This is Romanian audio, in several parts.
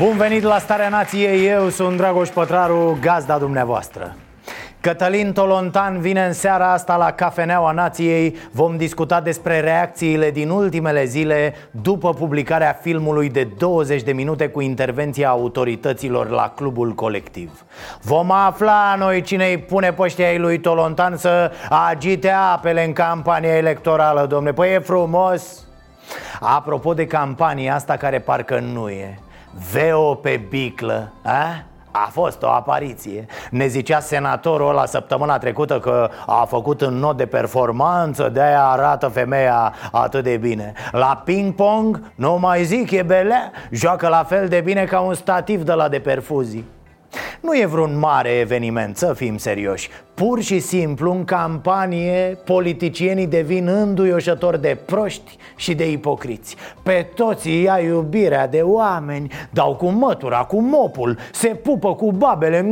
Bun venit la Starea Nației, eu sunt Dragoș Pătraru, gazda dumneavoastră. Cătălin Tolontan vine în seara asta la Cafeneaua Nației. Vom discuta despre reacțiile din ultimele zile După publicarea filmului de 20 de minute cu intervenția autorităților la clubul colectiv. Vom afla noi cine îi pune pe ai lui Tolontan să agite apele în campania electorală, domne. Păi e frumos! Apropo de campania asta care parcă nu e Veo pe biclă, a? A fost o apariție. Ne zicea senatorul ăla săptămâna trecută că a făcut un not de performanță De-aia arată femeia atât de bine. La ping-pong, nu mai zic, e belea Joacă la fel de bine ca un stativ de la de perfuzii. Nu e vreun mare eveniment, să fim serioși Pur și simplu, în campanie, politicienii devin înduioșători de proști și de ipocriți. Pe toți îi ia iubirea de oameni Dau cu mătura, cu mopul Se pupă cu babele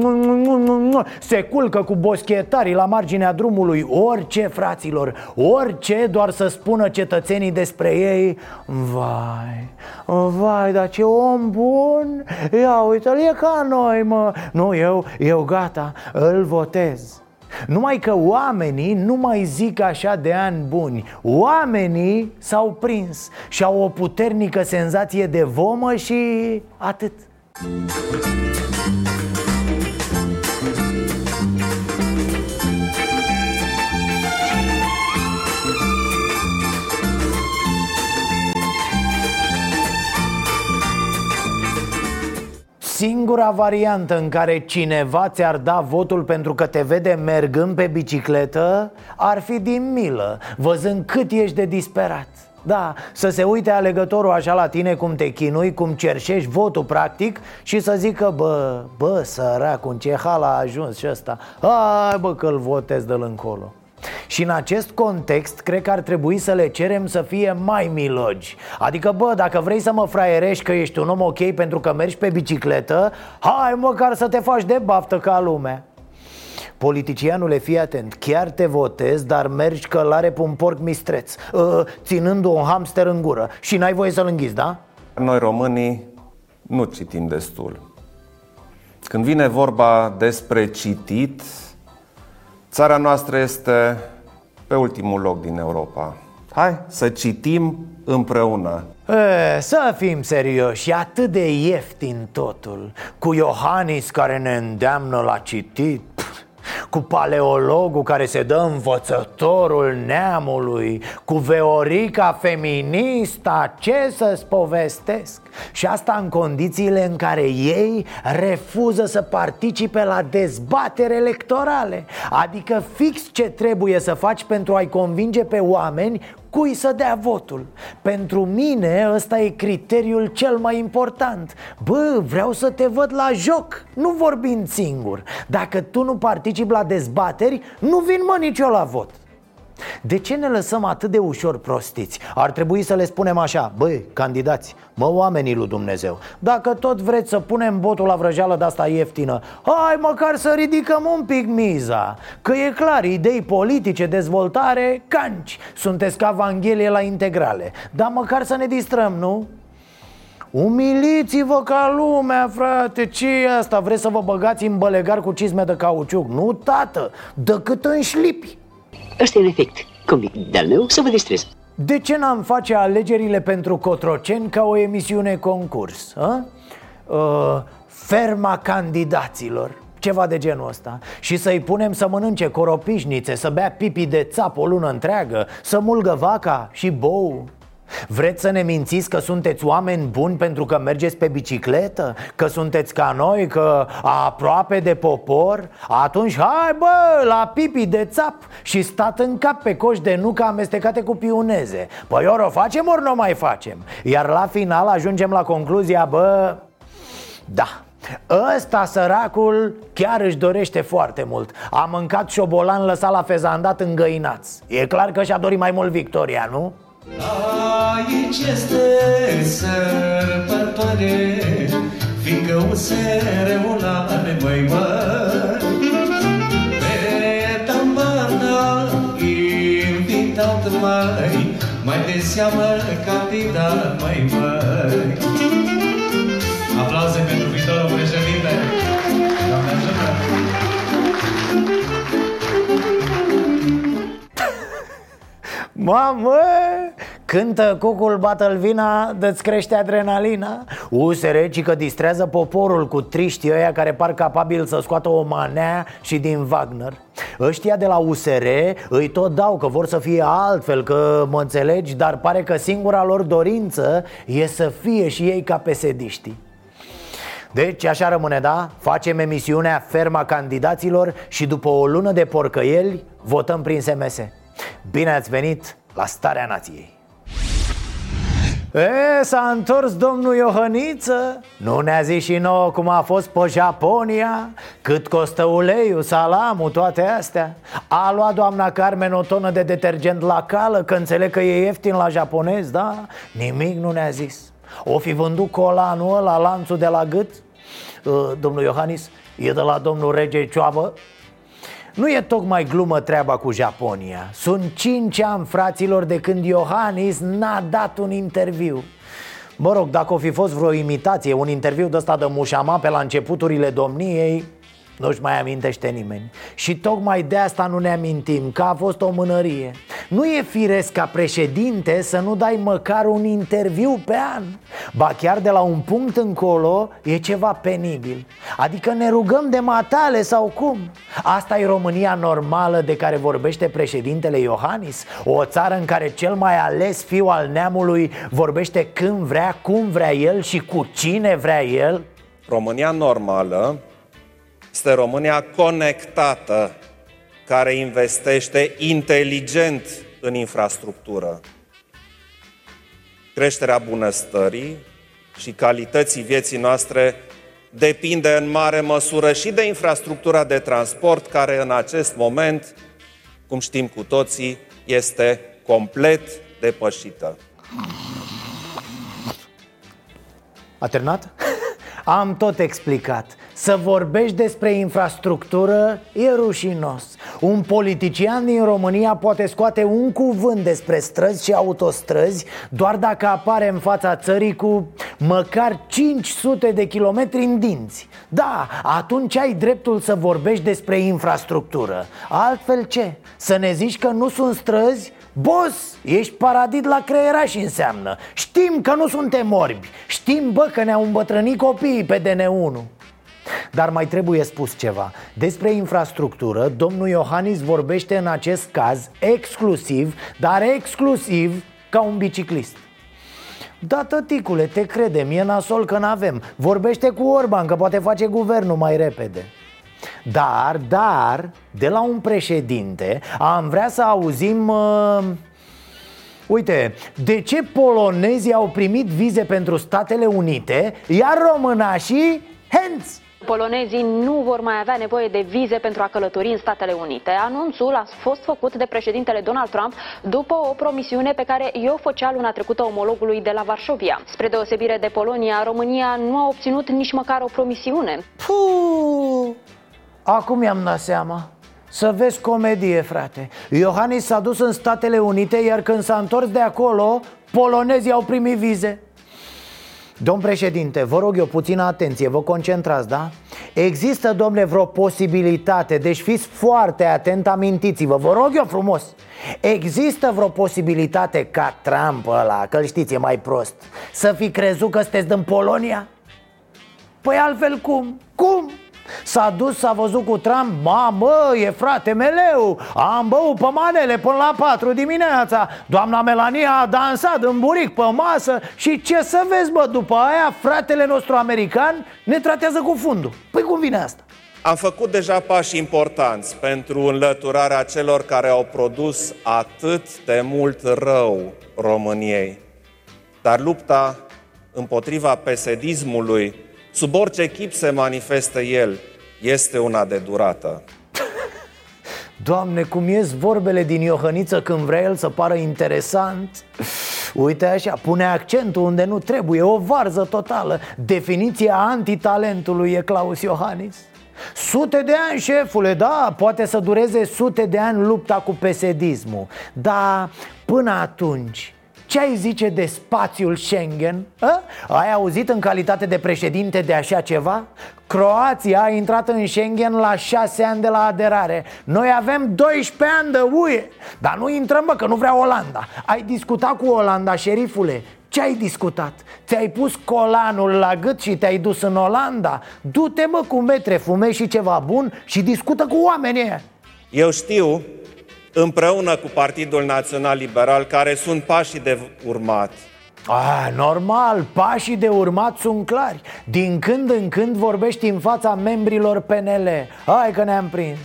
Se culcă cu boschetarii la marginea drumului Orice, fraților, orice Doar să spună cetățenii despre ei Vai, vai, dar ce om bun! Ia uite-l, e ca noi, mă. Nu, eu, eu gata, îl votez numai că oamenii nu mai zic așa de ani buni. Oamenii s-au prins și au o puternică senzație de vomă și atât Singura variantă în care cineva ți-ar da votul pentru că te vede mergând pe bicicletă Ar fi din milă, văzând cât ești de disperat. Da, să se uite alegătorul așa la tine cum te chinui, cum cerșești votul practic Și să zică, bă, bă, săracu, în ce hal a ajuns și ăsta? Hai bă că-l votez de-l încolo și în acest context, cred că ar trebui să le cerem să fie mai milogi. Adică, bă, dacă vrei să mă fraierești că ești un om ok pentru că mergi pe bicicletă Hai măcar să te faci de baftă ca lumea Politicianule, fii atent, chiar te votezi, dar mergi călare pe un porc mistreț uh, Ținând un hamster în gură. Și n-ai voie să-l înghiți, da? Noi românii nu citim destul. Când vine vorba despre citit Țara noastră este pe ultimul loc din Europa. Hai să citim împreună. E, să fim serioși, e atât de ieftin totul Cu Iohannis care ne îndeamnă la citit cu paleologul care se dă învățătorul neamului Cu Veorica feminista, ce să-ți povestesc? Și asta în condițiile în care ei refuză să participe la dezbatere electorale. Adică fix ce trebuie să faci pentru a-i convinge pe oameni cui să dea votul. Pentru mine ăsta e criteriul cel mai important. Bă, vreau să te văd la joc, nu vorbind singur. Dacă tu nu participi la dezbateri, nu vin mă nici eu la vot de ce ne lăsăm atât de ușor prostiți? Ar trebui să le spunem așa Băi, candidați, mă oamenii lui Dumnezeu Dacă tot vreți să punem botul la vrăjeală de asta ieftină Hai măcar să ridicăm un pic miza Că e clar, idei politice, dezvoltare, canci Sunteți ca Evanghelie la integrale Dar măcar să ne distrăm, nu? Umiliți-vă ca lumea, frate ce e asta? Vreți să vă băgați în bălegar cu cizme de cauciuc? Nu, tată, decât în șlipi Ăsta e un efect comic de-al meu să vă distrez. De ce n-am face alegerile pentru Cotroceni ca o emisiune concurs? A? Uh, ferma candidaților ceva de genul ăsta Și să-i punem să mănânce coropișnițe Să bea pipi de țap o lună întreagă Să mulgă vaca și bou Vreți să ne mințiți că sunteți oameni buni pentru că mergeți pe bicicletă? Că sunteți ca noi, că aproape de popor? Atunci hai bă, la pipi de țap și stat în cap pe coș de nucă amestecate cu piuneze Păi ori o facem, ori nu o mai facem Iar la final ajungem la concluzia, bă, da, Ăsta, săracul, chiar își dorește foarte mult A mâncat șobolan lăsat la fezandat îngăinați E clar că și-a dorit mai mult victoria, nu? Aici este sărbătoare Fiindcă USR-ul are mai mari Pe tampana invitat mai Mai de seamă candidat mai mari Mamă, cântă cucul Batalvina, dă-ți crește adrenalina. USR ci că distrează poporul cu triștii ăia care par capabil să scoată o manea și din Wagner. Ăștia de la USR îi tot dau că vor să fie altfel, că mă înțelegi Dar pare că singura lor dorință e să fie și ei ca pesediștii. Deci așa rămâne, da? Facem emisiunea Ferma Candidaților și după o lună de porcăieli votăm prin SMS Bine ați venit la Starea Nației E, s-a întors domnul Iohăniță Nu ne-a zis și nouă cum a fost pe Japonia Cât costă uleiul, salamul, toate astea A luat doamna Carmen o tonă de detergent la cală Că înțeleg că e ieftin la japonez, da? Nimic nu ne-a zis O fi vândut colanul ăla, lanțul de la gât? Uh, domnul Iohannis, e de la domnul rege Cioabă? Nu e tocmai glumă treaba cu Japonia. Sunt cinci ani, fraților, de când Iohannis n-a dat un interviu. Mă rog, dacă o fi fost vreo imitație, un interviu de ăsta de mușama pe la începuturile domniei nu-și mai amintește nimeni Și tocmai de asta nu ne amintim Că a fost o mânărie Nu e firesc ca președinte să nu dai măcar un interviu pe an Ba chiar de la un punct încolo e ceva penibil Adică ne rugăm de matale sau cum? Asta e România normală de care vorbește președintele Iohannis? O țară în care cel mai ales fiu al neamului vorbește când vrea, cum vrea el și cu cine vrea el? România normală este România conectată, care investește inteligent în infrastructură. Creșterea bunăstării și calității vieții noastre depinde în mare măsură și de infrastructura de transport, care în acest moment, cum știm cu toții, este complet depășită. A terminat? Am tot explicat să vorbești despre infrastructură e rușinos. Un politician din România poate scoate un cuvânt despre străzi și autostrăzi Doar dacă apare în fața țării cu măcar 500 de kilometri în dinți. Da, atunci ai dreptul să vorbești despre infrastructură. Altfel ce? Să ne zici că nu sunt străzi? Bos, ești paradit la creieraș înseamnă. Știm că nu suntem orbi. Știm, bă, că ne-au îmbătrânit copiii pe DN1 dar mai trebuie spus ceva. Despre infrastructură, domnul Iohannis vorbește în acest caz exclusiv, dar exclusiv ca un biciclist. Da, tăticule, te credem, e nasol că n-avem. Vorbește cu Orban, că poate face guvernul mai repede. Dar, dar, de la un președinte Am vrea să auzim... Uh... Uite, de ce polonezii au primit vize pentru Statele Unite Iar românașii, hands polonezii nu vor mai avea nevoie de vize pentru a călători în Statele Unite. Anunțul a fost făcut de președintele Donald Trump după o promisiune pe care i-o făcea luna trecută omologului de la Varșovia. Spre deosebire de Polonia, România nu a obținut nici măcar o promisiune. Puh, acum i-am dat seama. Să vezi comedie, frate Iohannis s-a dus în Statele Unite Iar când s-a întors de acolo Polonezii au primit vize Domn președinte, vă rog eu puțină atenție, vă concentrați, da? Există, domnule, vreo posibilitate, deci fiți foarte atent, amintiți-vă, vă rog eu frumos Există vreo posibilitate ca Trump ăla, că știți, e mai prost Să fi crezut că sunteți din Polonia? Păi altfel cum? Cum? S-a dus, s-a văzut cu Trump Mamă, e frate meleu Am băut pe manele până la 4 dimineața Doamna Melania a dansat în buric pe masă Și ce să vezi, bă, după aia Fratele nostru american ne tratează cu fundul Păi cum vine asta? Am făcut deja pași importanți pentru înlăturarea celor care au produs atât de mult rău României. Dar lupta împotriva pesedismului, sub orice chip se manifestă el, este una de durată. Doamne, cum ies vorbele din Iohăniță când vrea el să pară interesant? Uite așa, pune accentul unde nu trebuie, o varză totală. Definiția antitalentului e Claus Iohannis. Sute de ani, șefule, da, poate să dureze sute de ani lupta cu pesedismul. Dar până atunci, ce ai zice de spațiul Schengen? A? Ai auzit în calitate de președinte de așa ceva? Croația a intrat în Schengen la 6 ani de la aderare Noi avem 12 ani de UE Dar nu intrăm, bă, că nu vrea Olanda Ai discutat cu Olanda, șerifule? Ce ai discutat? Ți-ai pus colanul la gât și te-ai dus în Olanda? Du-te mă cu metre, fumezi și ceva bun și discută cu oamenii Eu știu, împreună cu Partidul Național Liberal, care sunt pașii de urmat. Ah, normal, pașii de urmat sunt clari. Din când în când vorbești în fața membrilor PNL Hai că ne-am prins.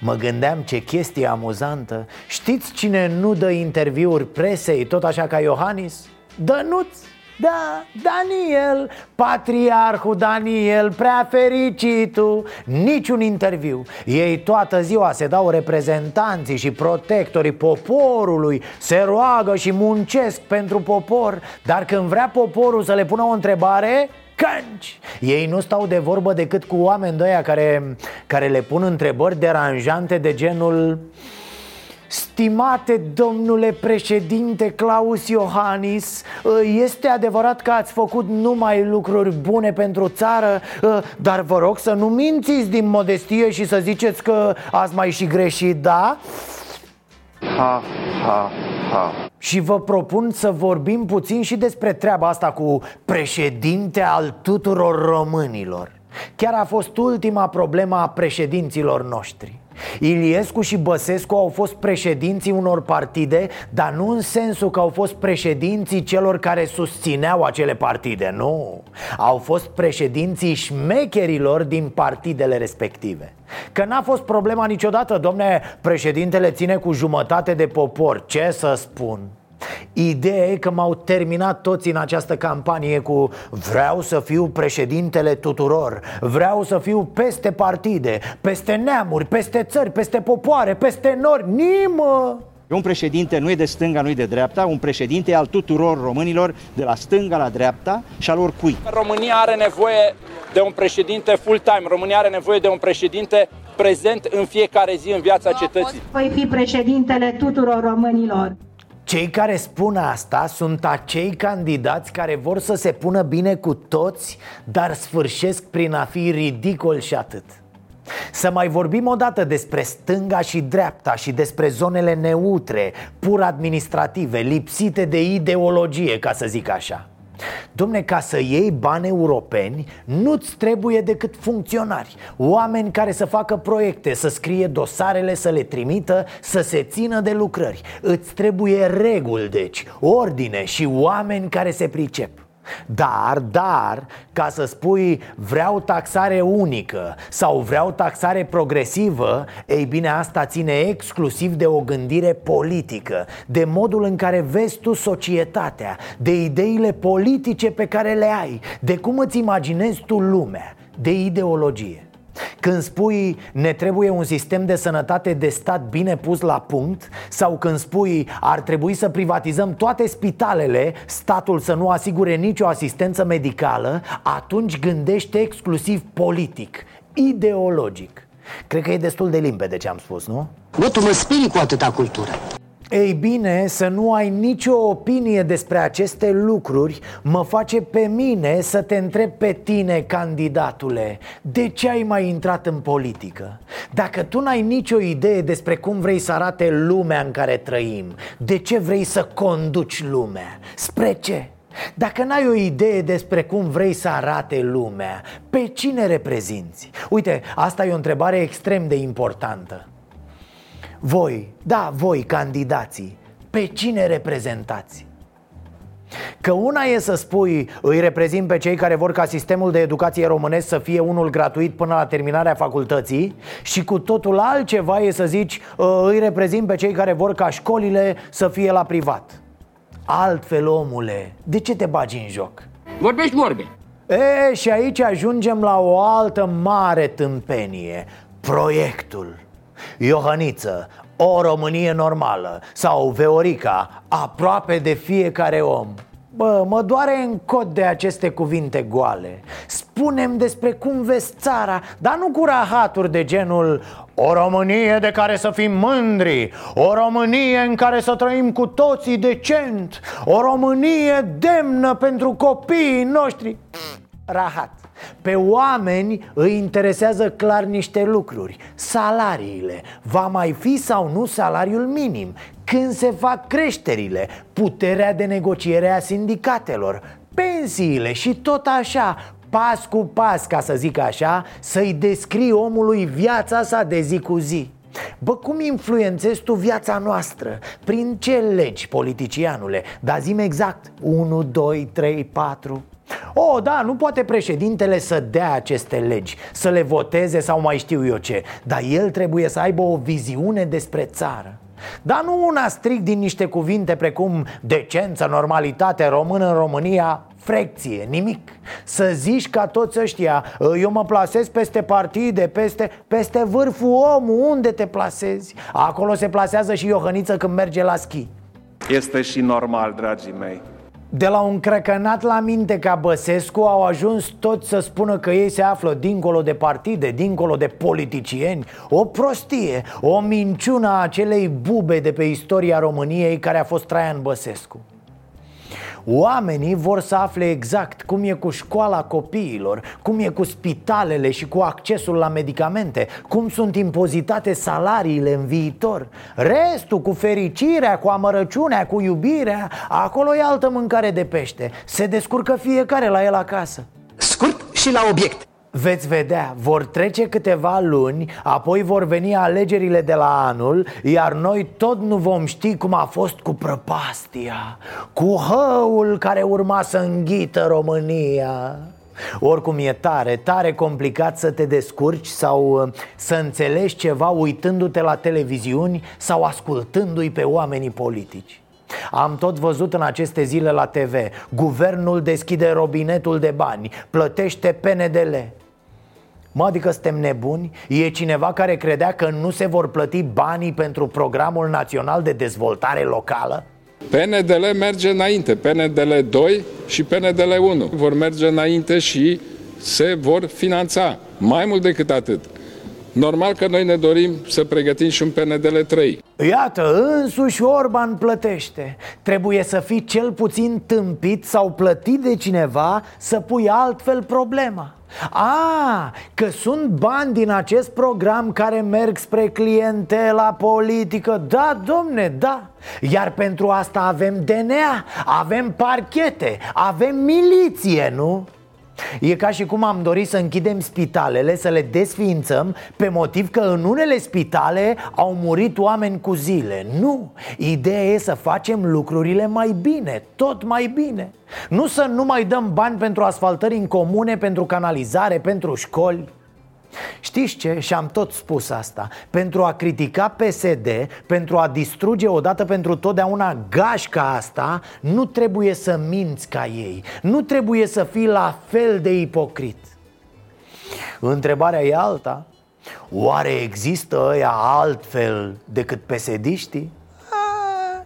Mă gândeam ce chestie amuzantă. Știți cine nu dă interviuri presei tot așa ca Iohannis? Dănuț da, Daniel, patriarhul Daniel, prea fericitul Niciun interviu. Ei toată ziua se dau reprezentanții și protectorii poporului Se roagă și muncesc pentru popor Dar când vrea poporul să le pună o întrebare, cânci! Ei nu stau de vorbă decât cu oameni de care, care le pun întrebări deranjante de genul Stimate domnule președinte Claus Iohannis Este adevărat că ați făcut numai lucruri bune pentru țară Dar vă rog să nu mințiți din modestie și să ziceți că ați mai și greșit, da? Ha, ha, ha. Și vă propun să vorbim puțin și despre treaba asta cu președinte al tuturor românilor Chiar a fost ultima problemă a președinților noștri Iliescu și Băsescu au fost președinții unor partide Dar nu în sensul că au fost președinții celor care susțineau acele partide Nu, au fost președinții șmecherilor din partidele respective. Că n-a fost problema niciodată, domne, președintele ține cu jumătate de popor. Ce să spun? Ideea e că m-au terminat toți în această campanie cu Vreau să fiu președintele tuturor Vreau să fiu peste partide, peste neamuri, peste țări, peste popoare, peste nori Nimă! Un președinte nu e de stânga, nu e de dreapta, un președinte e al tuturor românilor, de la stânga la dreapta și al oricui. România are nevoie de un președinte full-time, România are nevoie de un președinte prezent în fiecare zi în viața cetății. Voi fi președintele tuturor românilor. Cei care spun asta sunt acei candidați care vor să se pună bine cu toți, dar sfârșesc prin a fi ridicol și atât. Să mai vorbim o dată despre stânga și dreapta și despre zonele neutre, pur administrative, lipsite de ideologie, ca să zic așa. Domne, ca să iei bani europeni, nu-ți trebuie decât funcționari Oameni care să facă proiecte, să scrie dosarele, să le trimită, să se țină de lucrări. Îți trebuie reguli, deci, ordine și oameni care se pricep dar, dar, ca să spui vreau taxare unică sau vreau taxare progresivă Ei bine, asta ține exclusiv de o gândire politică De modul în care vezi tu societatea De ideile politice pe care le ai De cum îți imaginezi tu lumea De ideologie când spui ne trebuie un sistem de sănătate de stat bine pus la punct Sau când spui ar trebui să privatizăm toate spitalele Statul să nu asigure nicio asistență medicală Atunci gândește exclusiv politic, ideologic Cred că e destul de limpede ce am spus, nu? Bă, tu mă sperii cu atâta cultură ei bine, să nu ai nicio opinie despre aceste lucruri Mă face pe mine să te întreb pe tine, candidatule De ce ai mai intrat în politică? Dacă tu n-ai nicio idee despre cum vrei să arate lumea în care trăim De ce vrei să conduci lumea? Spre ce? Dacă n-ai o idee despre cum vrei să arate lumea, pe cine reprezinți? Uite, asta e o întrebare extrem de importantă Voi, da, voi, candidații, pe cine reprezentați? Că una e să spui îi reprezint pe cei care vor ca sistemul de educație românesc să fie unul gratuit până la terminarea facultății Și cu totul altceva e să zici ă, îi reprezint pe cei care vor ca școlile să fie la privat Altfel, omule, de ce te bagi în joc? Vorbești vorbe. E, și aici ajungem la o altă mare tâmpenie Proiectul Iohăniță, o Românie normală Sau Veorica, aproape de fiecare om. Bă, mă doare în cod de aceste cuvinte goale. Spunem despre cum vezi țara Dar nu cu rahaturi de genul O Românie de care să fim mândri O Românie în care să trăim cu toții decent O Românie demnă pentru copiii noștri Rahat pe oameni îi interesează clar niște lucruri Salariile Va mai fi sau nu salariul minim? Când se fac creșterile? Puterea de negociere a sindicatelor? Pensiile și tot așa Pas cu pas, ca să zic așa Să-i descrii omului viața sa de zi cu zi Bă, cum influențezi tu viața noastră? Prin ce legi, politicianule? Dar zim exact 1, 2, 3, 4 o, da, nu poate președintele să dea aceste legi Să le voteze sau mai știu eu ce. Dar el trebuie să aibă o viziune despre țară. Dar nu una strict din niște cuvinte precum decență, normalitate, român în România, frecție, nimic. Să zici ca toți ăștia, eu mă plasez peste partide, peste, peste vârful omul, unde te plasezi? Acolo se plasează și Iohăniță când merge la schi. Este și normal, dragii mei de la un crecănat la minte ca Băsescu au ajuns toți să spună că ei se află dincolo de partide, dincolo de politicieni. O prostie, o minciună a acelei bube de pe istoria României care a fost Traian Băsescu Oamenii vor să afle exact cum e cu școala copiilor, cum e cu spitalele și cu accesul la medicamente, cum sunt impozitate salariile în viitor. Restul, cu fericirea, cu amărăciunea, cu iubirea, acolo e altă mâncare de pește. Se descurcă fiecare la el acasă. Scurt și la obiect. Veți vedea, vor trece câteva luni, apoi vor veni alegerile de la anul Iar noi tot nu vom ști cum a fost cu prăpastia Cu hăul care urma să înghită România. Oricum e tare, tare complicat să te descurci sau uh, să înțelegi ceva uitându-te la televiziuni sau ascultându-i pe oamenii politici. Am tot văzut în aceste zile la TV Guvernul deschide robinetul de bani Plătește PNDL Mă, adică suntem nebuni? E cineva care credea că nu se vor plăti banii pentru Programul Național de Dezvoltare Locală? PNDL merge înainte, PNDL 2 și PNDL 1 vor merge înainte și se vor finanța. Mai mult decât atât. Normal că noi ne dorim să pregătim și un PNDL 3. Iată, însuși Orban plătește Trebuie să fii cel puțin tâmpit sau plătit de cineva să pui altfel problema a, că sunt bani din acest program care merg spre clientela politică Da, domne, da Iar pentru asta avem DNA, avem parchete, avem miliție, nu? E ca și cum am dorit să închidem spitalele, să le desființăm Pe motiv că în unele spitale au murit oameni cu zile. Nu, ideea e să facem lucrurile mai bine, tot mai bine. Nu să nu mai dăm bani pentru asfaltări în comune, pentru canalizare, pentru școli Știți ce? Și am tot spus asta. Pentru a critica PSD Pentru a distruge odată pentru totdeauna gașca asta Nu trebuie să minți ca ei. Nu trebuie să fii la fel de ipocrit. Întrebarea e alta. Oare există ăia altfel decât pesediștii?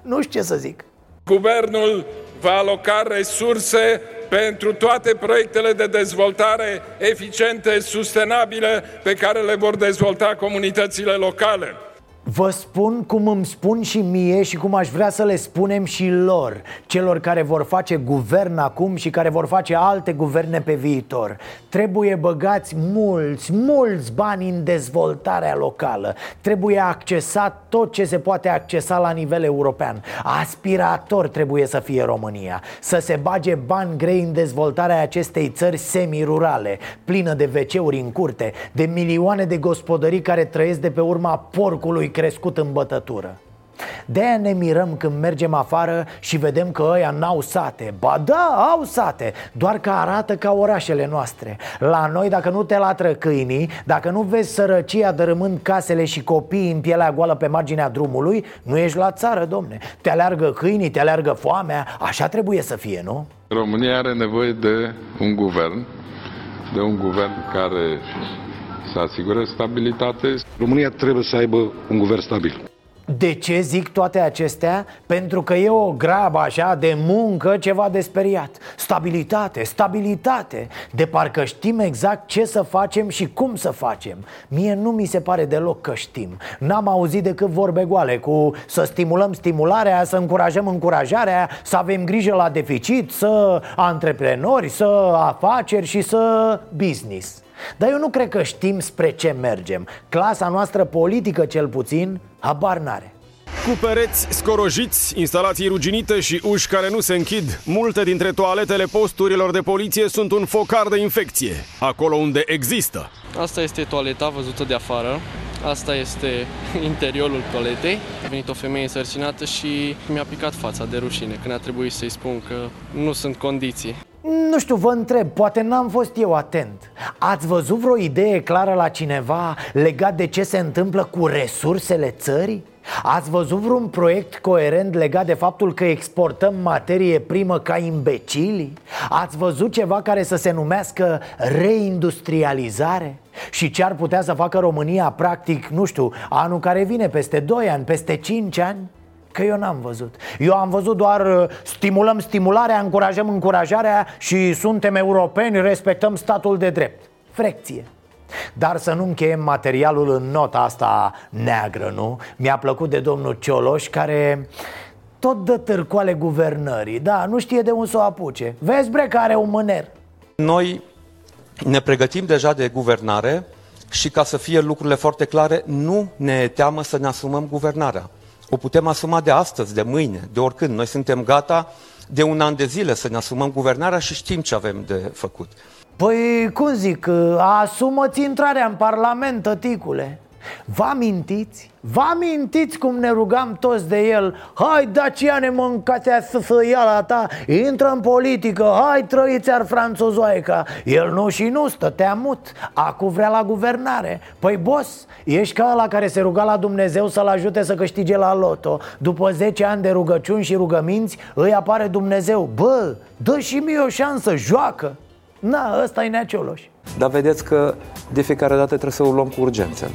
Nu știu ce să zic. Guvernul va aloca resurse pentru toate proiectele de dezvoltare eficiente, sustenabile, pe care le vor dezvolta comunitățile locale. Vă spun cum îmi spun și mie și cum aș vrea să le spunem și lor Celor care vor face guvern acum și care vor face alte guverne pe viitor. Trebuie băgați mulți, mulți bani în dezvoltarea locală. Trebuie accesat tot ce se poate accesa la nivel european. Aspirator trebuie să fie România. Să se bage bani grei în dezvoltarea acestei țări semi-rurale Plină de wc în curte De milioane de gospodării care trăiesc de pe urma porcului crescut în bătătură de ne mirăm când mergem afară și vedem că ăia n-au sate Ba da, au sate, doar că arată ca orașele noastre La noi dacă nu te latră câinii, dacă nu vezi sărăcia dărâmând casele și copiii în pielea goală pe marginea drumului Nu ești la țară, domne Te aleargă câinii, te aleargă foamea, așa trebuie să fie, nu? România are nevoie de un guvern, de un guvern care să asigure stabilitate. România trebuie să aibă un guvern stabil. De ce zic toate acestea? Pentru că e o grabă așa de muncă ceva de speriat. Stabilitate, stabilitate. De parcă știm exact ce să facem și cum să facem. Mie nu mi se pare deloc că știm. N-am auzit decât vorbe goale cu să stimulăm stimularea, să încurajăm încurajarea Să avem grijă la deficit, să antreprenori, să afaceri și să business dar eu nu cred că știm spre ce mergem Clasa noastră politică cel puțin habar n-are cu pereți scorojiți, instalații ruginite și uși care nu se închid, multe dintre toaletele posturilor de poliție sunt un focar de infecție, acolo unde există. Asta este toaleta văzută de afară. Asta este interiorul toaletei. A venit o femeie însărcinată și mi-a picat fața de rușine când a trebuit să-i spun că nu sunt condiții. Nu știu, vă întreb, poate n-am fost eu atent Ați văzut vreo idee clară la cineva legat de ce se întâmplă cu resursele țării? Ați văzut vreun proiect coerent legat de faptul că exportăm materie primă ca imbecili? Ați văzut ceva care să se numească reindustrializare? Și ce ar putea să facă România practic, nu știu, anul care vine, peste 2 ani, peste 5 ani? Că eu n-am văzut. Eu am văzut doar uh, stimulăm stimularea, încurajăm încurajarea Și suntem europeni, respectăm statul de drept. Frecție. Dar să nu încheiem materialul în nota asta neagră, nu? Mi-a plăcut de domnul Cioloș care tot dă târcoale guvernării. Da, nu știe de unde să o apuce. Vezi, bre, că are un mâner. Noi ne pregătim deja de guvernare și ca să fie lucrurile foarte clare, nu ne teamă să ne asumăm guvernarea. O putem asuma de astăzi, de mâine, de oricând. Noi suntem gata de un an de zile să ne asumăm guvernarea și știm ce avem de făcut. Păi, cum zic, asumă-ți intrarea în Parlament, tăticule Vă amintiți? Vă amintiți cum ne rugam toți de el? Hai Daciane mâncatea să să ia la ta. Intră în politică. Hai trăiți ar franțozoaica El nu și nu stătea mut. Acu vrea la guvernare. Păi boss, ești ca la care se ruga la Dumnezeu să-l ajute să câștige la loto. După 10 ani de rugăciuni și rugăminți Îi apare Dumnezeu. Bă, dă și mie o șansă, joacă. Na, ăsta e Neacioloș Dar vedeți că de fiecare dată trebuie să o luăm cu urgențele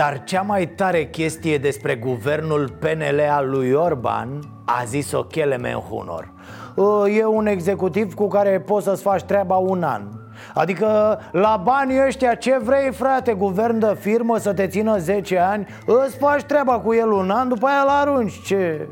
Dar cea mai tare chestie despre guvernul PNL al lui Orban a zis-o Kelemen Hunor. Ă, E un executiv cu care poți să-ți faci treaba un an. Adică la banii ăștia ce vrei frate, guvern de firmă să te țină 10 ani Îți faci treaba cu el un an, după aia la arunci, ce...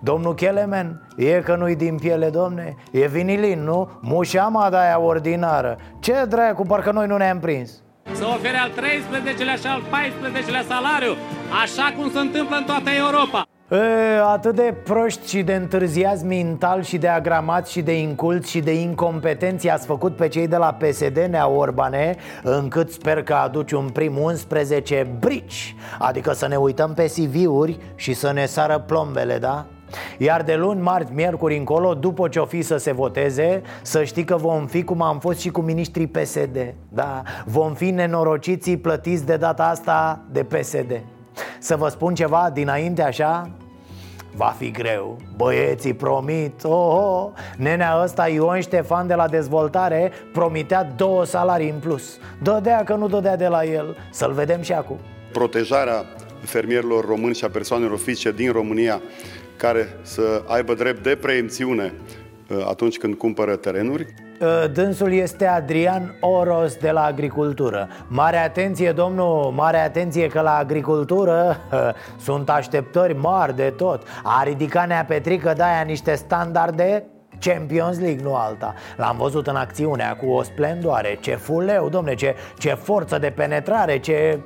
Domnul Kelemen, e că nu-i din piele, domne? E vinilin, nu? Mușama de aia ordinară. Ce dracu, parcă noi nu ne-am prins să ofere al 13-lea și al 14-lea salariu, așa cum se întâmplă în toată Europa. E, atât de proști și de întârziați mental și de agramați și de inculți și de incompetenți ați făcut pe cei de la PSD, Nea Orbane, încât sper că aduci un prim 11 brici, adică să ne uităm pe CV-uri și să ne sară plombele, da? Iar de luni, marți, miercuri încolo, după ce o fi să se voteze Să știi că vom fi cum am fost și cu ministrii PSD Da, vom fi nenorociții plătiți de data asta de PSD Să vă spun ceva dinainte așa? Va fi greu, băieții promit. Oh, oh. Nenea ăsta Ion Ștefan de la dezvoltare Promitea două salarii în plus. Dădea că nu dădea de la el. Să-l vedem și acum. Protejarea fermierilor români și a persoanelor fizice din România care să aibă drept de preemțiune uh, atunci când cumpără terenuri. Uh, Dânsul este Adrian Oros de la Agricultură. Mare atenție, domnul, mare atenție că la agricultură Sunt așteptări mari de tot. A ridicat Nea Petrică de-aia niște standarde? Champions League, nu alta. L-am văzut în acțiunea cu o splendoare. Ce fuleu, domne, ce, ce forță de penetrare, ce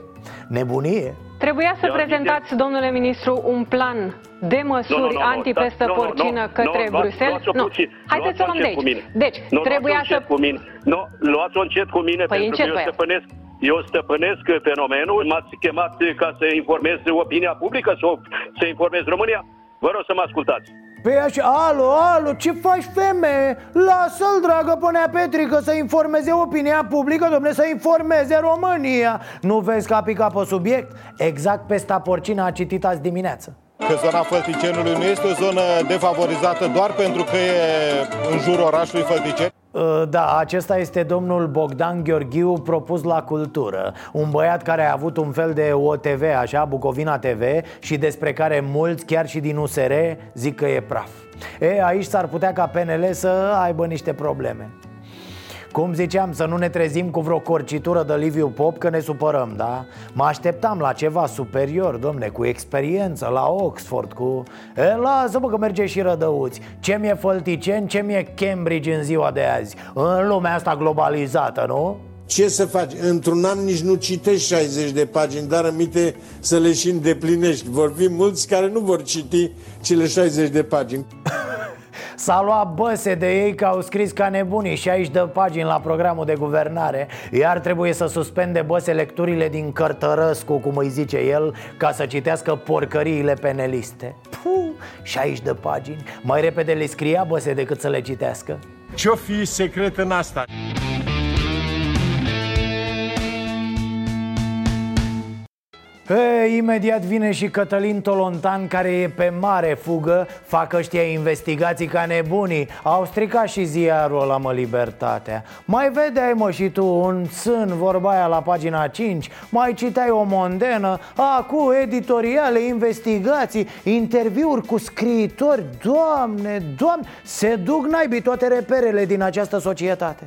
nebunie Trebuia să prezentați, domnule ministru, un plan de măsuri Nu, nu, nu, nu, antipestă nu, nu, porcină nu, către nu, luați- Bruxelles? luați-o Nu. puțin, Haideți să o luați-o luăm de încet cu aici. mine. Deci, Nu, trebuia luați-o să... încet cu mine. Nu, luați-o încet cu mine, Păi pentru încet că cu eu el. stăpânesc, eu stăpânesc fenomenul. M-ați chemat ca să informez opinia publică, să, o- să informez România. Vă rog să mă ascultați. Păi așa, alo, alo, ce faci femeie? Lasă-l, dragă, pânea Petrică să informeze opinia publică, domne, să informeze România Nu vezi că a picat pe subiect? Exact pesta porcină a citit azi dimineață că zona Fălticenului nu este o zonă defavorizată doar pentru că e în jurul orașului Fălticeni? Uh, Da, acesta este domnul Bogdan Gheorghiu propus la cultură. Un băiat care a avut un fel de OTV, așa, Bucovina TV Și despre care mulți, chiar și din USR, zic că e praf. E, aici s-ar putea ca PNL să aibă niște probleme cum ziceam, să nu ne trezim cu vreo corcitură de Liviu Pop că ne supărăm, da? Mă așteptam la ceva superior, domne, cu experiență, la Oxford, cu... E, lasă-mă că merge și rădăuți Ce mi-e Fălticen, ce mi-e Cambridge în ziua de azi În lumea asta globalizată, nu? Ce să faci? Într-un an nici nu citești 60 de pagini, dar aminte să le și îndeplinești. Vor fi mulți care nu vor citi cele 60 de pagini. S-a luat băse de ei că au scris ca nebunii 60 de pagini la programul de guvernare. Iar trebuie să suspende băse lecturile din Cărtărăscu, cum îi zice el Ca să citească porcăriile peneliste. Puh, 60 de pagini. Mai repede le scria băse decât să le citească. Ce-o fi secret în asta? He, imediat vine și Cătălin Tolontan care e pe mare fugă Fac ăștia investigații ca nebunii. Au stricat și ziarul ăla mă libertatea. Mai vedeai mă și tu un sân vorba aia la pagina 5 Mai citeai o mondenă. Acu editoriale, investigații Interviuri cu scriitori. Doamne, doamne Se duc naibii toate reperele din această societate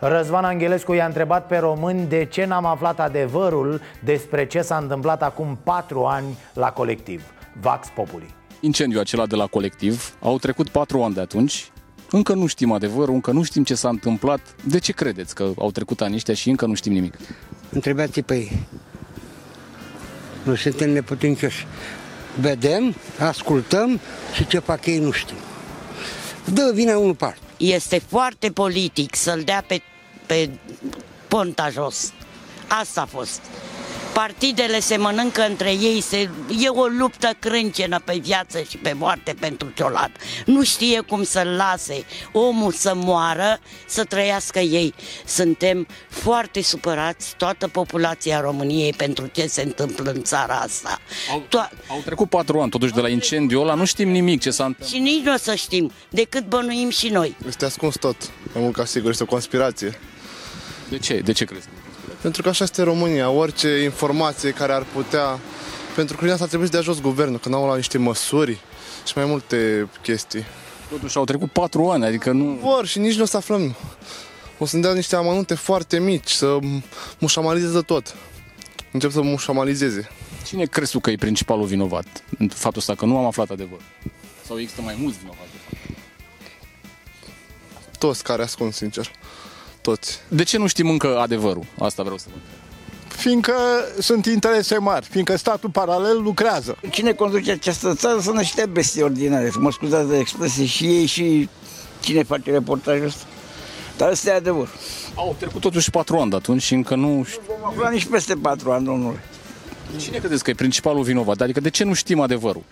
Răzvan Angelescu i-a întrebat pe români de ce n-am aflat adevărul despre ce s-a întâmplat acum patru ani la colectiv Vax Populi Incendiul acela de la colectiv, au trecut patru ani de atunci, încă nu știm adevărul, încă nu știm ce s-a întâmplat. De ce credeți că au trecut ani ăștia și încă nu știm nimic? Întrebați pe ei. Nu suntem neputincioși. Vedem, ascultăm și ce fac ei nu știm. Dă vina unul parte. Este foarte politic să-l dea pe, pe ponta jos. Asta a fost. Partidele se mănâncă între ei, se, e o luptă crâncenă pe viață și pe moarte pentru ciolat. Nu știe cum să-l lase omul să moară, să trăiască ei. Suntem foarte supărați, toată populația României, pentru ce se întâmplă în țara asta. To- Au trecut patru ani totuși de la incendiul ăla, nu știm nimic ce s-a întâmplat. și nici nu o să știm, decât bănuim și noi. Este ascuns tot. Mai mult ca sigur, este o conspirație. De ce? De ce crezi? Pentru că așa este România. Orice informație care ar putea... Pentru că din asta trebuie să dea jos guvernul, că n-au luat niște măsuri și mai multe chestii. Totuși au trecut patru ani, adică nu... Vor și nici nu o să aflăm. O să-mi dea niște amănunte foarte mici, să mușamalizeze tot. Încep să mușamalizeze. Cine crezi tu că e principalul vinovat în faptul ăsta, că nu am aflat adevărul? Sau există mai mulți vinovați? Toți care ascund, sincer. Toți. De ce nu știm încă adevărul? Asta vreau să vă întreb. Fiindcă sunt interese mari, fiindcă statul paralel lucrează. Cine conduce această țară sunt niște bestii ordinare, să mă scuzați de expresie, și ei și cine face reportajul ăsta. Dar ăsta e adevăr. Au trecut totuși patru ani de atunci și încă nu știu. Vom afla nici peste patru ani, domnule. Cine credeți că e principalul vinovat? Adică de ce nu știm adevărul?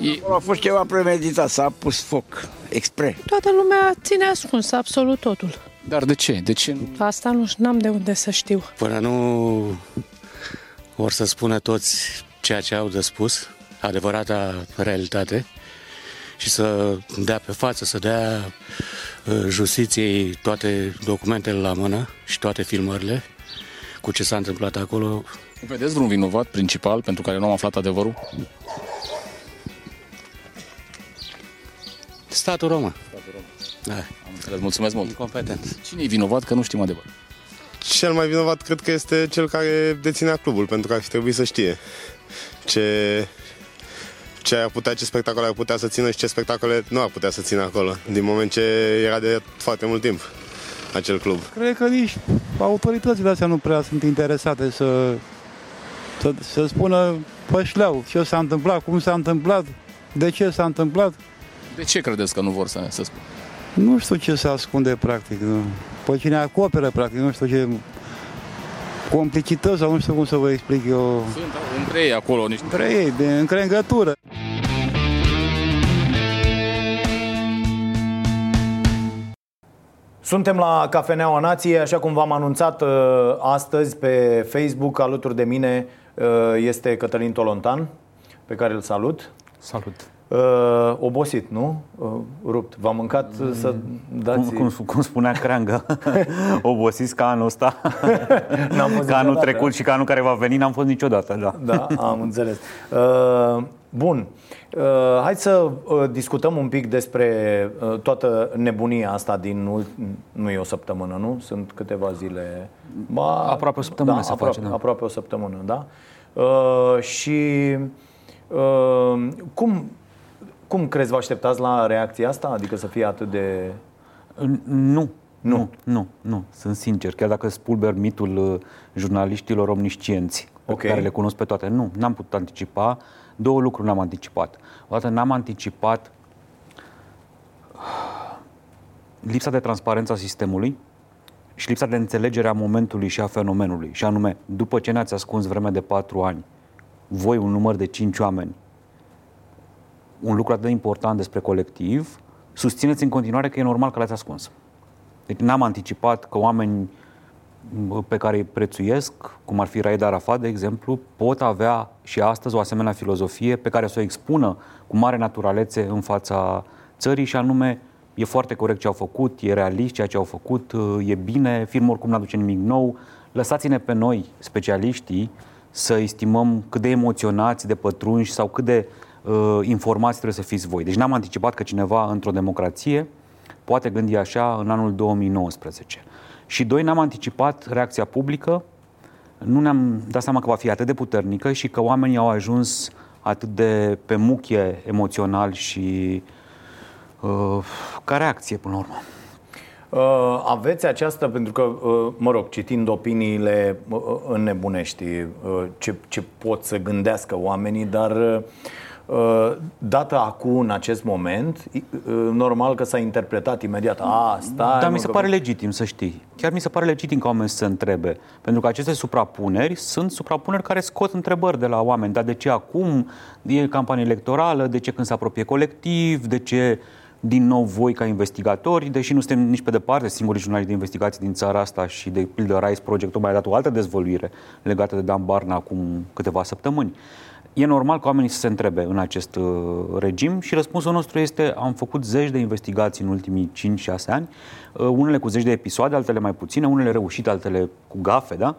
E... A fost ceva premeditat, s-a pus foc, expre. Toată lumea ține ascuns absolut totul. Dar de ce? De ce nu? Asta nu n-am de unde să știu. Până nu vor să spună toți ceea ce au de spus, adevărata realitate, și să dea pe față, să dea uh, justiției toate documentele la mână și toate filmările cu ce s-a întâmplat acolo. Vedeți vreun vinovat principal pentru care nu am aflat adevărul? Statul român. Da. Am înțeles, mulțumesc mult. Incompetent. Cine e vinovat că nu știm adevăr? Cel mai vinovat cred că este cel care deținea clubul, pentru că ar fi trebuit să știe ce, ce ar putea, ce spectacole ar putea să țină și ce spectacole nu ar putea să țină acolo, din moment ce era de foarte mult timp acel club. Cred că nici autoritățile astea nu prea sunt interesate să, să, să spună pe șleau ce s-a întâmplat, cum s-a întâmplat, de ce s-a întâmplat. De ce credeți că nu vor să, să spun? Nu știu ce se ascunde practic. Nu. Pe cine acoperă practic, nu știu ce complicități sau nu știu cum să vă explic eu. Sunt între ei acolo niște... Între ei, de încrengătură. Suntem la Cafeneaua Nației, așa cum v-am anunțat uh, astăzi pe Facebook, alături de mine uh, este Cătălin Tolontan, pe care îl salut. Salut. Uh, obosit, nu? Uh, rupt. V-am mâncat uh, să dați... Cum, cum, cum spunea Creangă, obosiți ca anul ăsta, N-am fost ca anul niciodată. trecut și ca anul care va veni, n-am fost niciodată, da. Da, am înțeles. Uh, bun. Uh, hai să uh, discutăm un pic despre uh, toată nebunia asta din ult- nu e o săptămână, nu? Sunt câteva zile. Ba, Aproape o săptămână da, se aproape, face, da. Aproape o săptămână, da. Uh, și uh, cum cum crezi vă așteptați la reacția asta? Adică să fie atât de Nu. Nu, nu, nu, sunt sincer, chiar dacă spulber mitul uh, jurnaliștilor omniscienți, pe Ok. care le cunosc pe toate, nu, n-am putut anticipa, două lucruri n-am anticipat. O dată n-am anticipat lipsa de transparență a sistemului și lipsa de înțelegere a momentului și a fenomenului. Și anume, după ce ne-ați ascuns vreme de patru ani, voi un număr de cinci oameni, un lucru atât de important despre colectiv, susțineți în continuare că e normal că l-ați ascuns. Deci n-am anticipat că oameni bă, pe care îi prețuiesc, cum ar fi Raed Arafat, de exemplu, pot avea și astăzi o asemenea filozofie pe care să o expună cu mare naturalețe în fața țării și anume e foarte corect ce au făcut, e realist ceea ce au făcut, e bine, film oricum nu aduce nimic nou. Lăsați-ne pe noi, specialiștii, să estimăm cât de emoționați, de pătrunși sau cât de uh, informați trebuie să fiți voi. Deci n-am anticipat că cineva într-o democrație poate gândi așa în anul 2019. Și doi, n-am anticipat reacția publică, nu ne-am dat seama că va fi atât de puternică și că oamenii au ajuns atât de pe muchie emoțional și uh, ca reacție până la urmă. Uh, aveți această, pentru că, uh, mă rog, citind opiniile, uh, înnebunești uh, ce, ce pot să gândească oamenii, dar uh, dată acum, în acest moment, uh, normal că s-a interpretat imediat, a, stai, Dar mă, mi se că- pare legitim să știi. Chiar mi se pare legitim ca oameni să se întrebe. Pentru că aceste suprapuneri sunt suprapuneri care scot întrebări de la oameni. Dar de ce acum e campanie electorală? De ce când se apropie colectiv? De ce din nou voi ca investigatori, deși nu suntem nici pe departe singurii jurnaliști de investigații din țara asta și de pildă Rise Project mai a dat o altă dezvăluire legată de Dan Barna acum câteva săptămâni. E normal ca oamenii să se întrebe în acest uh, regim și răspunsul nostru este am făcut zeci de investigații în ultimii 5-6 ani, uh, unele cu zeci de episoade, altele mai puține, unele reușite, altele cu gafe, da?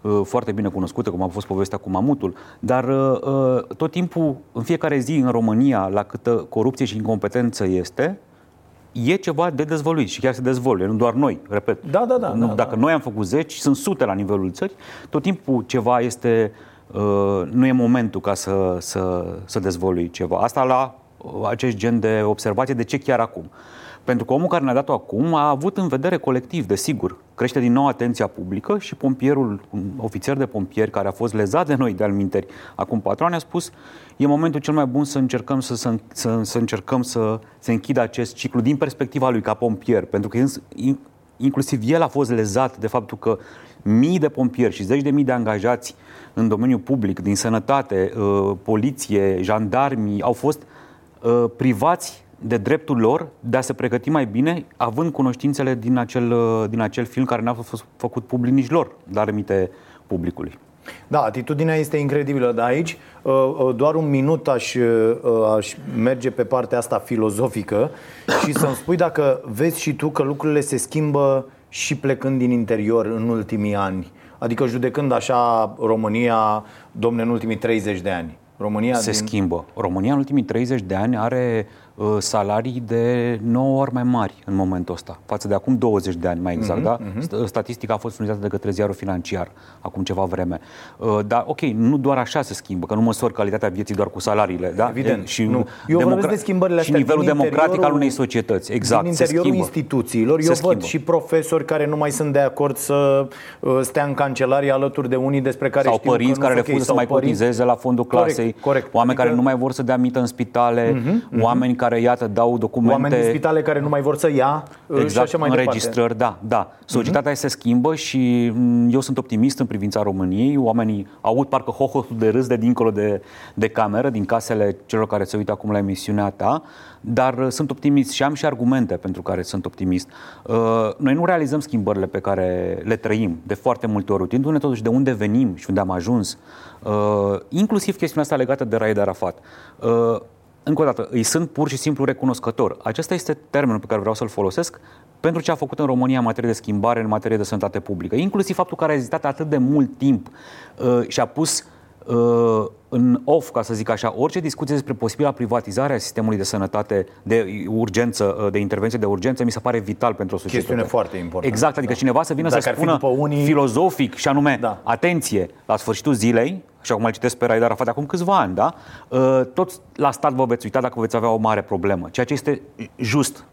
Uh, foarte bine cunoscute, cum a fost povestea cu mamutul, dar uh, uh, tot timpul, în fiecare zi în România, la câtă corupție și incompetență este, e ceva de dezvăluit și chiar se dezvăluie, nu doar noi, repet. Da, da, da. Nu, da, dacă noi am făcut zeci, sunt sute la nivelul țării, tot timpul ceva este, uh, nu e momentul ca să, să, să dezvălui ceva. Asta la uh, acest gen de observație, de ce chiar acum? Pentru că omul care ne-a dat-o acum a avut în vedere colectiv, desigur. Crește din nou atenția publică și pompierul, un ofițer de pompieri care a fost lezat de noi de-al minteri acum patru ani a spus e momentul cel mai bun să încercăm să, să, să, să încercăm să se închidă acest ciclu din perspectiva lui ca pompier, pentru că in- inclusiv el a fost lezat de faptul că mii de pompieri și zeci de mii de angajați în domeniul public, din sănătate, uh, poliție, jandarmii, au fost uh, privați de dreptul lor de a se pregăti mai bine, având cunoștințele din acel, uh, din acel film care n-a fost făcut public nici lor, dar remite publicului. Da, atitudinea este incredibilă, dar aici uh, uh, doar un minut aș, uh, aș merge pe partea asta filozofică și să-mi spui dacă vezi și tu că lucrurile se schimbă și plecând din interior în ultimii ani. Adică judecând așa România, domne, în ultimii 30 de ani. România se din... schimbă. România în ultimii 30 de ani are uh, salarii de 9 ori mai mari în momentul ăsta, față de acum 20 de ani mai exact, Mhm, da? mhm. St- Statistica a fost furnizată de către ziarul financiar acum ceva vreme. Uh, Dar, ok, nu doar așa se schimbă, că nu măsori calitatea vieții doar cu salariile, da? Evident. E- Și, nu. Eu vorbesc de schimbările și astea nivelul din democratic al interiorul- unei societăți. Exact, din se interiorul schimbă. instituțiilor. Se Eu schimbă. văd și profesori care nu mai sunt de acord să uh, stea în cancelarie alături de unii despre care sau știu părinți că nu care sunt ok, refuză să sau mai părinți- cotizeze la fondul Corect, clasei, corect. oameni Adică- care nu mai vor să dea mită în spitale, Mhm, mhm. oameni care, iată, dau documente... Oameni din spitale care nu mai vor să ia uh, și Exact, așa mai înregistrări, departe. Mhm. da, da. Societatea se schimbă și m, eu sunt optimist în privința României. Oamenii aud parcă hohotul de râs de dincolo de, de cameră, din casele celor care se uită acum la emisiunea ta, dar uh, sunt optimist și am și argumente pentru care sunt optimist. Uh, Noi nu realizăm schimbările pe care le trăim de foarte multe ori, uitându-ne totuși de unde venim și unde am ajuns. Uh, Inclusiv chestiunea asta legată de Raed Arafat. Uh, încă o dată, îi sunt pur și simplu recunoscător. Acesta este termenul pe care vreau să-l folosesc pentru ce a făcut în România în materie de schimbare, în materie de sănătate publică. Inclusiv faptul că a rezistat atât de mult timp uh, și a pus uh, în off, ca să zic așa, orice discuție despre posibila privatizare a sistemului de sănătate de urgență, uh, de intervenție de urgență, mi se pare vital pentru o societate. Chestiune foarte importantă. Exact, adică Da. cineva să vină Dacă să ar fi spună după unii- filozofic și anume, da. atenție, la sfârșitul zilei, așa cum îl citesc pe Raed Arafat de acum câțiva ani, da? Uh, toți la stat vă veți uita dacă veți avea o mare problemă, ceea ce este just.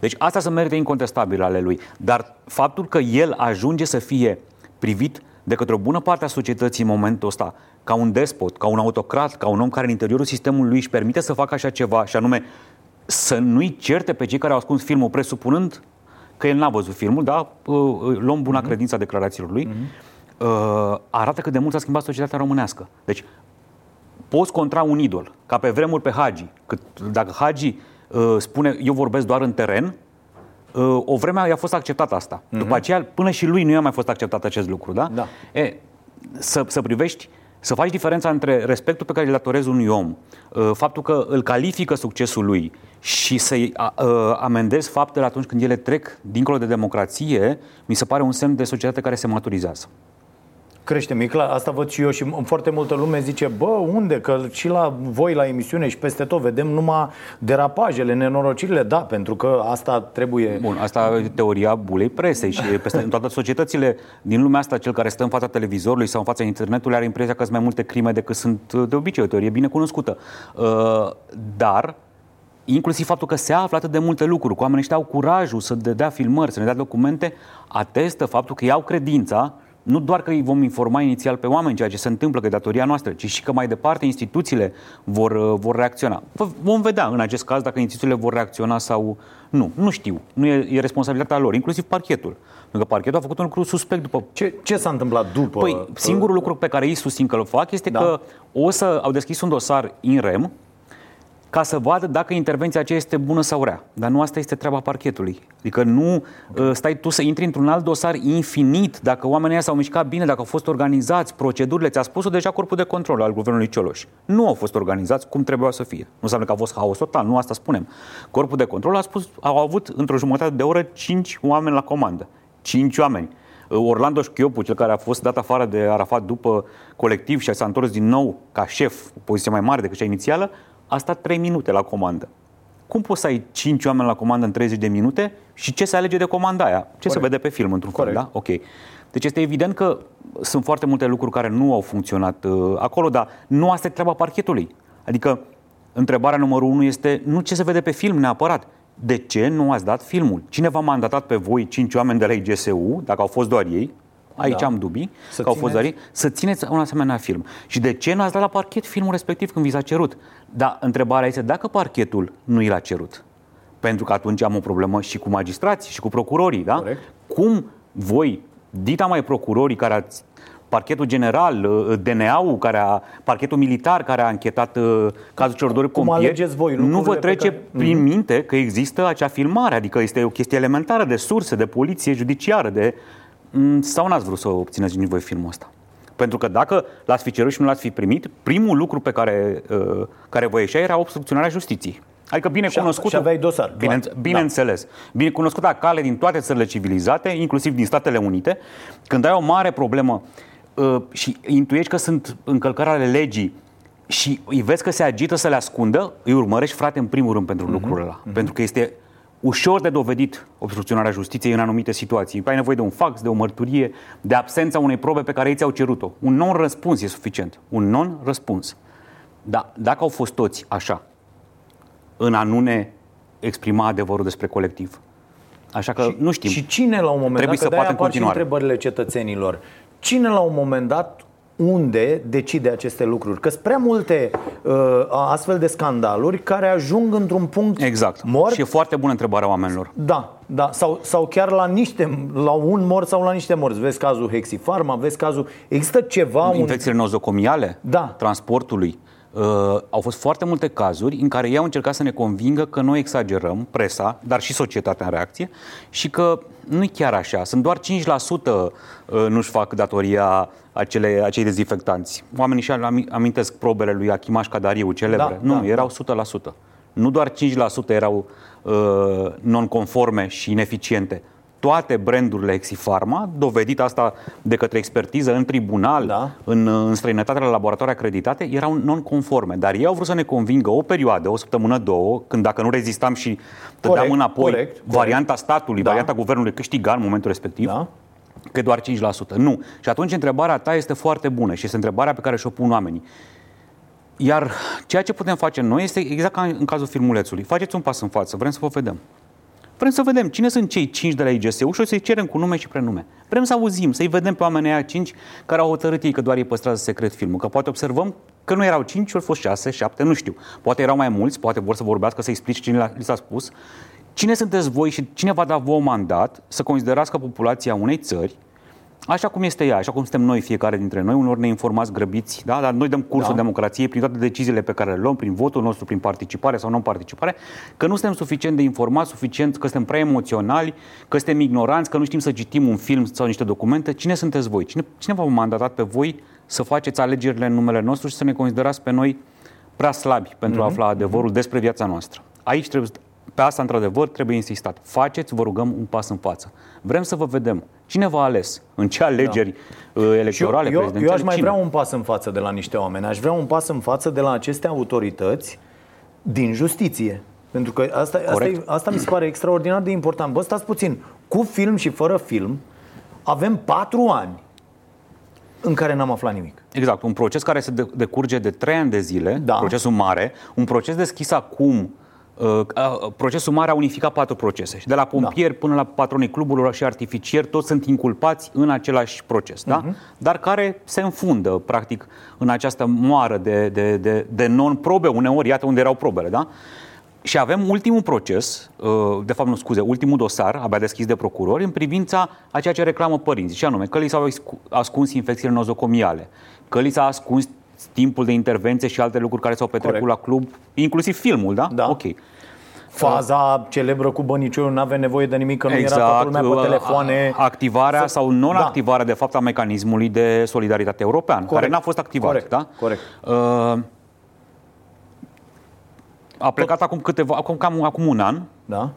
Deci astea sunt merite incontestabile ale lui. Dar faptul că el ajunge să fie privit de către o bună parte a societății în momentul ăsta ca un despot, ca un autocrat, ca un om care în interiorul sistemului își permite să facă așa ceva și anume să nu-i certe pe cei care au ascuns filmul presupunând că el n-a văzut filmul, da? Uh, uh, Luăm buna Mhm. credință a declarațiilor lui. Uh, arată cât de mult s-a schimbat societatea românească. Deci, poți contra un idol, ca pe vremuri pe Hagi. Cât, dacă Hagi uh, spune, eu vorbesc doar în teren, uh, o vreme i-a fost acceptat asta. Mhm. După aceea, până și lui nu i-a mai fost acceptat acest lucru, da? Da. E, să, să privești, să faci diferența între respectul pe care îl datorezi unui om, uh, faptul că îl califică succesul lui și să-i a- uh, amendezi faptele atunci când ele trec dincolo de democrație, mi se pare un semn de societate care se maturizează. Crește, e clar, asta văd și eu și în foarte multă lume zice, bă, unde? Că și la voi la emisiune și peste tot vedem numai derapajele, nenorocirile, da, pentru că asta trebuie... Bun, asta e teoria bulei presei și peste în toate societățile din lumea asta, cel care stă în fața televizorului sau în fața internetului are impresia că sunt mai multe crime decât sunt uh, de obicei, o teorie bine cunoscută. Uh, Dar inclusiv faptul că se află atât de multe lucruri, că oamenii ăștia au curajul să ne dea filmări, să ne dea documente, atestă faptul că iau credința nu doar că îi vom informa inițial pe oameni ceea ce se întâmplă, că e datoria noastră, ci și că mai departe instituțiile vor, uh, vor reacționa. V- Vom vedea în acest caz dacă instituțiile vor reacționa sau nu. Nu știu. Nu e, e responsabilitatea lor, inclusiv parchetul. Pentru că parchetul a făcut un lucru suspect după... Ce, ce s-a întâmplat după? Păi, singurul lucru pe care ei susțin că îl fac este da. că o să au deschis un dosar in rem ca să vadă dacă intervenția aceea este bună sau rea. Dar nu asta este treaba parchetului. Adică nu uh, stai tu să intri într-un alt dosar infinit dacă oamenii ăia s-au mișcat bine, dacă au fost organizați, procedurile, ți-a spus-o deja corpul de control al guvernului Cioloș. Nu au fost organizați cum trebuia să fie. Nu înseamnă că a fost haos total, nu asta spunem. Corpul de control a spus, au avut într-o jumătate de oră 5 oameni la comandă. 5 oameni. Uh, Orlando Șchiopu, cel care a fost dat afară de Arafat după colectiv și s-a întors din nou ca șef, o poziție mai mare decât cea inițială, a stat 3 minute la comandă. Cum poți să ai 5 oameni la comandă în 30 de minute și ce se alege de comanda aia? Ce Corect. se vede pe film, într-un fel, da? Ok. Deci este evident că sunt foarte multe lucruri care nu au funcționat uh, acolo, dar nu asta e treaba parchetului. Adică întrebarea numărul unu este nu ce se vede pe film neapărat, de ce nu ați dat filmul? Cine v-a mandatat pe voi, cinci oameni de la IGSU, dacă au fost doar ei, aici Da. am dubii, Să că au fost doar țineți? ei, să țineți un asemenea film. Și de ce nu ați dat la parchet filmul respectiv când vi s-a cerut? Dar întrebarea este dacă parchetul nu i l-a cerut. Pentru că atunci am o problemă și cu magistrații și cu procurorii, da? Corect. Cum voi, dita mai procurorii care ați parchetul general, uh, DNA-ul, care a, parchetul militar care a închetat uh, cazul celor doi Cum pompieri, alegeți voi nu vă lucrurile pe trece care- prin Mhm. minte că există acea filmare, adică este o chestie elementară de surse, de poliție judiciară, de... Mm, Sau n-ați vrut să obțineți nici voi filmul ăsta? Pentru că dacă l-ați fi cerut și nu l-ați fi primit, primul lucru pe care, uh, care vă ieșea era obstrucționarea justiției. Adică bine Și a- cunoscut. și aveai dosar, Bine, clar. bineînțeles. Da. Bine cunoscută cale din toate țările civilizate, inclusiv din Statele Unite, când ai o mare problemă uh, și intuiești că sunt încălcări ale legii și îi vezi că se agită să le ascundă, îi urmărești, frate, în primul rând Mhm. pentru lucrul ăla. Pentru că este ușor de dovedit obstrucționarea justiției în anumite situații. Ai nevoie de un fax, de o mărturie, de absența unei probe pe care ei ți-au cerut-o. Un non-răspuns e suficient. Un non-răspuns. Da, dacă au fost toți așa, în a nu ne exprima adevărul despre colectiv. Așa că nu știm. Și cine la un moment Trebuie dat, să că de-aia poată în apar și continuare. întrebările cetățenilor, cine la un moment dat unde decide aceste lucruri? Că sunt prea multe uh, astfel de scandaluri care ajung într-un punct Exact. mort. Și e foarte bună întrebarea oamenilor. Da, da, sau, sau chiar la niște, la un mort sau la niște morți. Vezi cazul Hexifarma, vezi cazul... Există ceva... Un... Infecțiile nozocomiale, Da. transportului. Uh, au fost foarte multe cazuri în care ei au încercat să ne convingă că noi exagerăm, presa, dar și societatea în reacție, și că nu e chiar așa. Sunt doar 5% uh, nu-și fac datoria acele, acei dezinfectanți. Oamenii și amintesc probele lui Achimaș Cadariu, celebre. Da, nu, da, erau 100%. Nu doar 5% erau uh, non-conforme și ineficiente. Toate brandurile Exifarma, dovedit asta de către expertiză în tribunal, da. în, în străinătate la laboratoare acreditate, erau non-conforme. Dar ei au vrut să ne convingă o perioadă, o săptămână, două, când dacă nu rezistam și tădeam Corect, înapoi, corect, corect. varianta statului, Da. varianta guvernului câștiga în momentul respectiv, Da. că doar 5%. Nu. Și atunci întrebarea ta este foarte bună și este întrebarea pe care și-o pun oamenii. Iar ceea ce putem face noi este exact ca în cazul filmulețului. Faceți un pas în față, vrem să vă vedem. Vrem să vedem cine sunt cei cinci de la IGSU și o să-i cerem cu nume și prenume. Vrem să auzim, să-i vedem pe oamenii aia cinci care au hotărât ei că doar ei păstrează secret filmul. Că poate observăm că nu erau cinci, au fost șase, șapte, nu știu. Poate erau mai mulți, poate vor să vorbească, să explice cine le- li s-a spus. Cine sunteți voi și cine va da vouă mandat să considerați că populația unei țări Așa cum este ea, așa cum suntem noi, fiecare dintre noi, unor ne informați grăbiți, da? dar noi dăm cursul Da. democrației prin toate deciziile pe care le luăm, prin votul nostru, prin participare sau non-participare, că nu suntem suficient de informați, suficient, că suntem prea emoționali, că suntem ignoranți, că nu știm să citim un film sau niște documente. Cine sunteți voi? Cine, cine v-a mandatat pe voi să faceți alegerile în numele nostru și să ne considerați pe noi prea slabi pentru a afla adevărul despre viața noastră? Aici trebuie, pe asta, într-adevăr, trebuie insistat. Faceți, vă rugăm, un pas în față. Vrem să vă vedem. Cine v-a ales? În ce alegeri da. electorale, eu, eu, eu prezidențiale? aș mai Cine? vrea un pas în față de la niște oameni. Aș vrea un pas în față de la aceste autorități din justiție. Pentru că asta, asta, e, asta mi se pare extraordinar de important. Bă, stați puțin. Cu film și fără film avem patru ani în care n-am aflat nimic. Exact, un proces care se de- decurge de trei ani de zile, da. procesul mare, un proces deschis acum, uh, uh, procesul mare a unificat patru procese. Și de la pompieri da. până la patronii cluburilor și artificieri, toți sunt inculpați în același proces, da? Mhm. dar care se înfundă, practic, în această moară de, de, de, de non-probe, uneori, iată unde erau probele, da? Și avem ultimul proces, uh, de fapt nu scuze, ultimul dosar, abia deschis de procurori, în privința a ceea ce reclamă părinții, și anume că li s-au excu- ascuns infecțiile nozocomiale, că li s-a ascuns timpul de intervenție și alte lucruri care s-au petrecut Corect. la club, inclusiv filmul, da? Da. Ok. Faza celebră cu băniciorul, nu avea nevoie de nimic, că nu era toată lumea pe uh, telefoane. a- Activarea Să- sau non-activarea, de fapt, a mecanismului de solidaritate european, care Corect. n-a fost activat. Corect. Da? Corect. Uh, a plecat acum câteva, acum, cam acum un an. Da.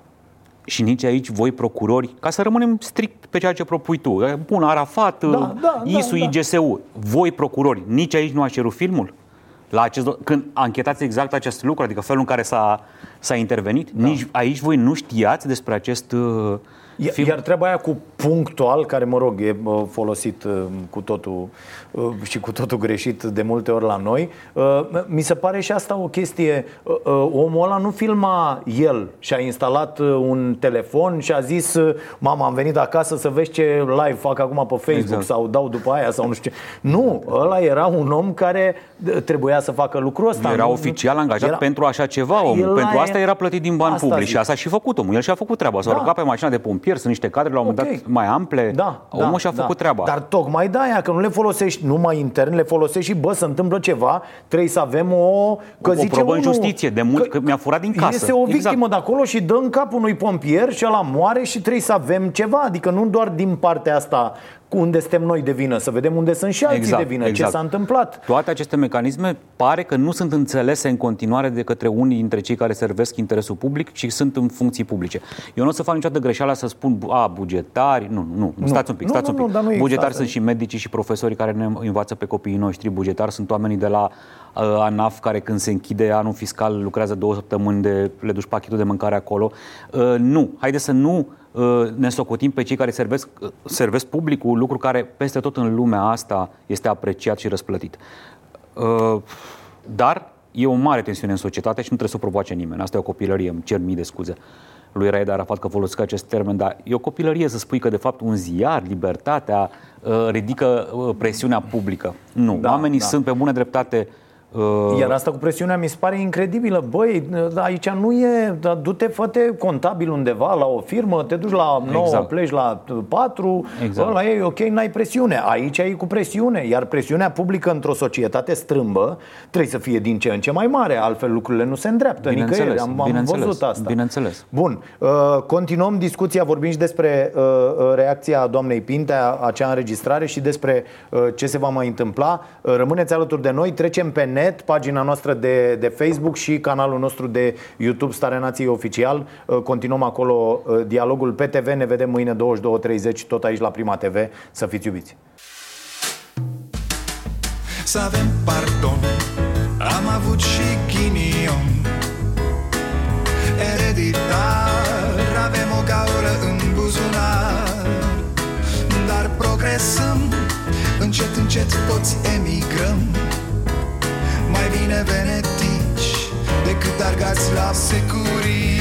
Și nici aici voi procurori, ca să rămânem strict pe ceea ce propui tu. E, Bun, Arafat, Da, da, da, ISU, da. IGSU, voi procurori, nici aici nu a cerut filmul? La acest, do- când anchetați exact acest lucru, adică felul în care s-a, s-a intervenit, da. nici aici voi nu știați despre acest uh, Iar, film? iar treaba aia cu punctual, care, mă rog, e uh, folosit uh, cu totul uh, și cu totul greșit de multe ori la noi, uh, mi se pare și asta o chestie. Uh, uh, Omul ăla nu filma el și a instalat uh, un telefon și a zis uh, Mama, am venit acasă să vezi ce live fac acum pe Facebook Exact. sau dau după aia sau nu știu ce. Nu, ăla era un om care uh, trebuia să facă lucrul ăsta. Era Nu- oficial angajat era- pentru așa ceva, omul. El pentru la- asta era plătit din bani Asta publici zic. și asta a și făcut omul. El și-a făcut treaba. S-a Da. urcat pe mașina de pompieri, sunt niște cadre la un moment dat mai ample. Da, omul da, și-a da. făcut treaba. Dar tocmai de aia, că nu le folosești numai intern, le folosești și, bă, se întâmplă ceva, trebuie să avem o... Că o zice probă în unul, justiție, de mult, că, mi-a furat din casă. Iese o victimă Exact. de acolo și dă în cap unui pompier și ăla moare și trebuie să avem ceva. Adică nu doar din partea asta cu unde suntem noi de vină, să vedem unde sunt și alții Exact, de vină, exact. ce s-a întâmplat. Toate aceste mecanisme pare că nu sunt înțelese în continuare de către unii dintre cei care servesc interesul public și sunt în funcții publice. Eu nu o să fac niciodată greșeala să spun, a, bugetari, nu, nu, nu, stați un pic, Nu, stați nu, un pic. nu, dar nu există bugetari asta. sunt și medicii și profesorii care ne învață pe copiii noștri, bugetari sunt oamenii de la uh, ANAF care când se închide anul fiscal lucrează două săptămâni de le duci pachetul de mâncare acolo. Uh, nu, haideți să nu uh, ne socotim pe cei care servesc, uh, servesc publicul, lucru care peste tot în lumea asta este apreciat și răsplătit. Uh, dar e o mare tensiune în societate și nu trebuie să o provoace nimeni. Asta e o copilărie, îmi cer mii de scuze lui Raed Arafat că folosesc acest termen, dar e o copilărie să spui că de fapt un ziar, libertatea, uh, ridică uh, presiunea publică. Nu, Da, oamenii da. sunt pe bună dreptate uh, Iar asta cu presiunea mi se pare incredibilă. Băi, da, aici nu e, da, du-te, fă contabil undeva la o firmă, te duci la 9, Exact. pleci la 4, Exact. ăla e ok, n-ai presiune. Aici e cu presiune, iar presiunea publică într-o societate strâmbă trebuie să fie din ce în ce mai mare, altfel lucrurile nu se îndreaptă Bineînțeles, nicăieri. Am, am bineînțeles, văzut asta. bineînțeles. Bun, uh, continuăm discuția, vorbim și despre uh, uh, reacția doamnei Pintea, acea înregistrare și despre uh, ce se va mai întâmpla. Uh, rămâneți alături de noi, trecem pe net, pagina noastră de, de Facebook și canalul nostru de YouTube Starea Nației Oficial. Uh, continuăm acolo uh, dialogul pe TV, ne vedem mâine 22.30 tot aici la Prima TV. Să fiți iubiți! Să avem pardon Am avut și ghinion Ereditar Avem o gaură în buzunar Dar progresăm Încet, încet toți emigrăm Mai bine venetici Decât argați la securii